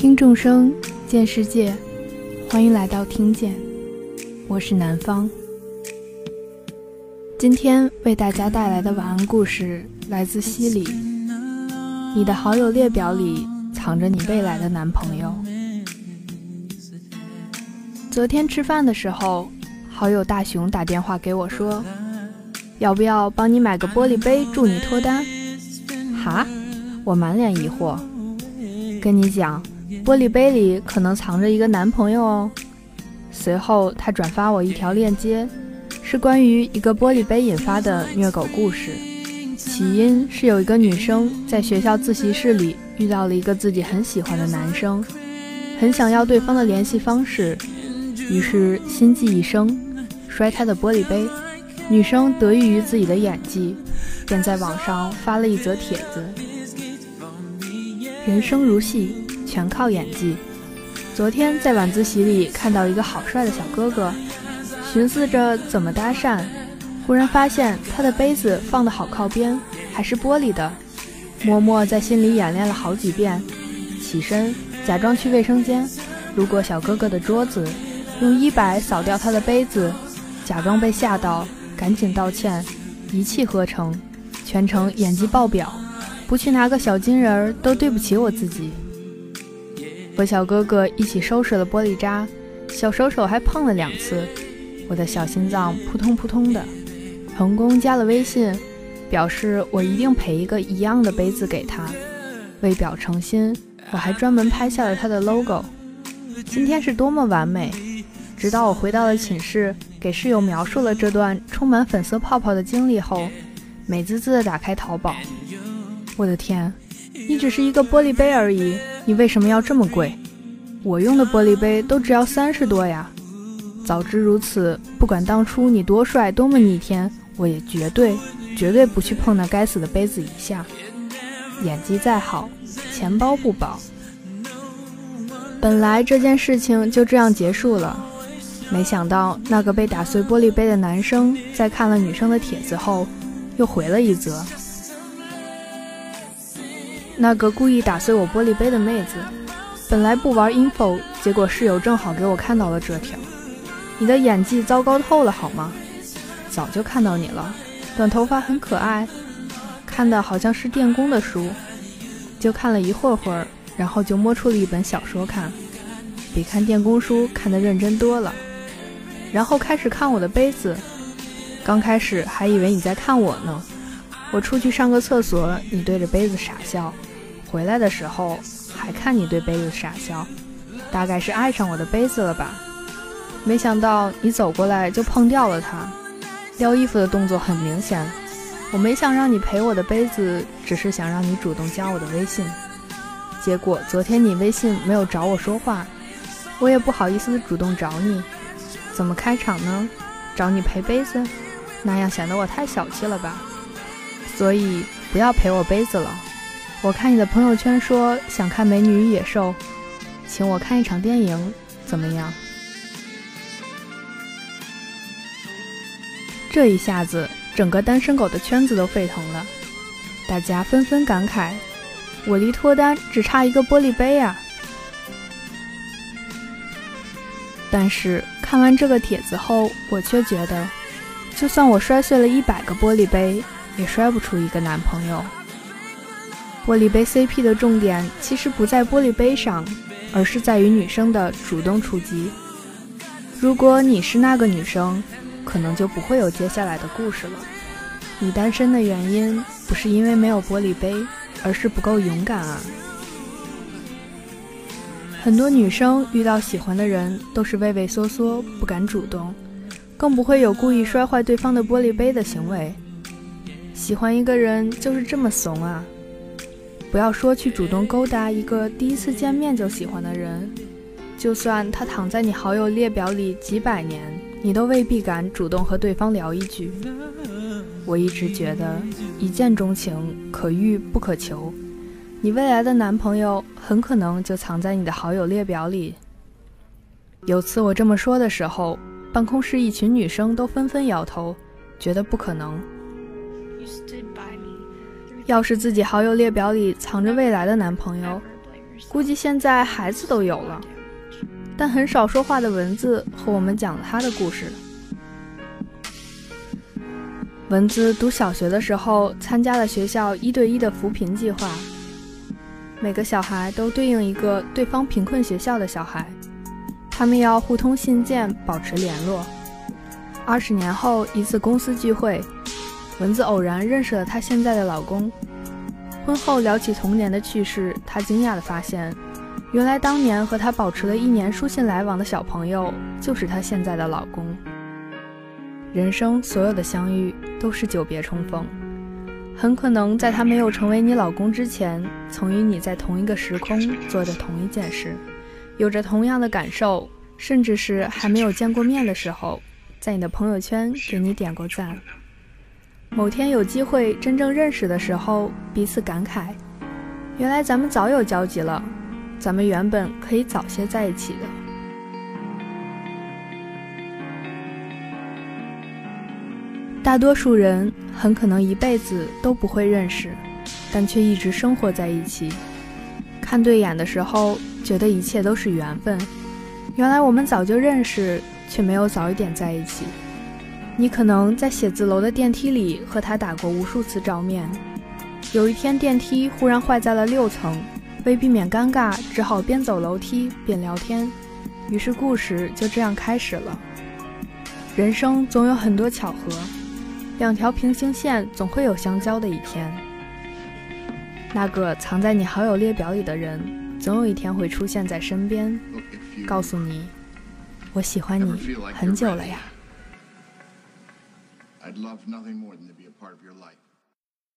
听众生，见世界，欢迎来到听见，我是南方。今天为大家带来的晚安故事来自西里。你的好友列表里藏着你未来的男朋友。昨天吃饭的时候，好友大熊打电话给我说，要不要帮你买个玻璃杯，祝你脱单？哈？我满脸疑惑。跟你讲。玻璃杯里可能藏着一个男朋友哦。随后，他转发我一条链接，是关于一个玻璃杯引发的虐狗故事。起因是有一个女生在学校自习室里遇到了一个自己很喜欢的男生，很想要对方的联系方式，于是心悸一生，摔他的玻璃杯。女生得益于自己的演技，便在网上发了一则帖子：“人生如戏。”全靠演技。昨天在晚自习里看到一个好帅的小哥哥，寻思着怎么搭讪，忽然发现他的杯子放的好靠边，还是玻璃的。默默在心里演练了好几遍，起身假装去卫生间，路过小哥哥的桌子，用衣摆扫掉他的杯子，假装被吓到，赶紧道歉，一气呵成，全程演技爆表，不去拿个小金人儿都对不起我自己。和小哥哥一起收拾了玻璃渣，小手手还碰了两次，我的小心脏扑通扑通的。成功加了微信，表示我一定赔一个一样的杯子给他。为表诚心，我还专门拍下了他的 logo。今天是多么完美！直到我回到了寝室，给室友描述了这段充满粉色泡泡的经历后，美滋滋地打开淘宝。我的天，你只是一个玻璃杯而已。你为什么要这么贵？我用的玻璃杯都只要三十多呀！早知如此，不管当初你多帅多么逆天，我也绝对绝对不去碰那该死的杯子一下。演技再好，钱包不保。本来这件事情就这样结束了，没想到那个被打碎玻璃杯的男生在看了女生的帖子后，又回了一则。那个故意打碎我玻璃杯的妹子，本来不玩 info，结果室友正好给我看到了这条。你的演技糟糕透了好吗？早就看到你了，短头发很可爱，看的好像是电工的书，就看了一会儿会儿，然后就摸出了一本小说看，比看电工书看得认真多了。然后开始看我的杯子，刚开始还以为你在看我呢。我出去上个厕所，你对着杯子傻笑。回来的时候还看你对杯子傻笑，大概是爱上我的杯子了吧？没想到你走过来就碰掉了它，撩衣服的动作很明显。我没想让你赔我的杯子，只是想让你主动加我的微信。结果昨天你微信没有找我说话，我也不好意思主动找你，怎么开场呢？找你赔杯子，那样显得我太小气了吧？所以不要赔我杯子了。我看你的朋友圈说想看《美女与野兽》，请我看一场电影，怎么样？这一下子，整个单身狗的圈子都沸腾了，大家纷纷感慨：“我离脱单只差一个玻璃杯啊！”但是看完这个帖子后，我却觉得，就算我摔碎了一百个玻璃杯，也摔不出一个男朋友。玻璃杯 CP 的重点其实不在玻璃杯上，而是在于女生的主动出击。如果你是那个女生，可能就不会有接下来的故事了。你单身的原因不是因为没有玻璃杯，而是不够勇敢啊！很多女生遇到喜欢的人都是畏畏缩缩，不敢主动，更不会有故意摔坏对方的玻璃杯的行为。喜欢一个人就是这么怂啊！不要说去主动勾搭一个第一次见面就喜欢的人，就算他躺在你好友列表里几百年，你都未必敢主动和对方聊一句。我一直觉得一见钟情可遇不可求，你未来的男朋友很可能就藏在你的好友列表里。有次我这么说的时候，办公室一群女生都纷纷摇头，觉得不可能。要是自己好友列表里藏着未来的男朋友，估计现在孩子都有了，但很少说话的蚊子和我们讲了他的故事。蚊子读小学的时候，参加了学校一对一的扶贫计划，每个小孩都对应一个对方贫困学校的小孩，他们要互通信件，保持联络。二十年后，一次公司聚会，蚊子偶然认识了她现在的老公。婚后聊起童年的趣事，她惊讶地发现，原来当年和她保持了一年书信来往的小朋友，就是她现在的老公。人生所有的相遇都是久别重逢，很可能在他没有成为你老公之前，曾与你在同一个时空做着同一件事，有着同样的感受，甚至是还没有见过面的时候，在你的朋友圈给你点过赞。某天有机会真正认识的时候，彼此感慨：原来咱们早有交集了，咱们原本可以早些在一起的。大多数人很可能一辈子都不会认识，但却一直生活在一起。看对眼的时候，觉得一切都是缘分。原来我们早就认识，却没有早一点在一起。你可能在写字楼的电梯里和他打过无数次照面。有一天电梯忽然坏在了六层，为避免尴尬，只好边走楼梯边聊天。于是故事就这样开始了。人生总有很多巧合。两条平行线总会有相交的一天。那个藏在你好友列表里的人，总有一天会出现在身边，告诉你：“我喜欢你很久了呀。” I'd love nothing more than to be a part of your life.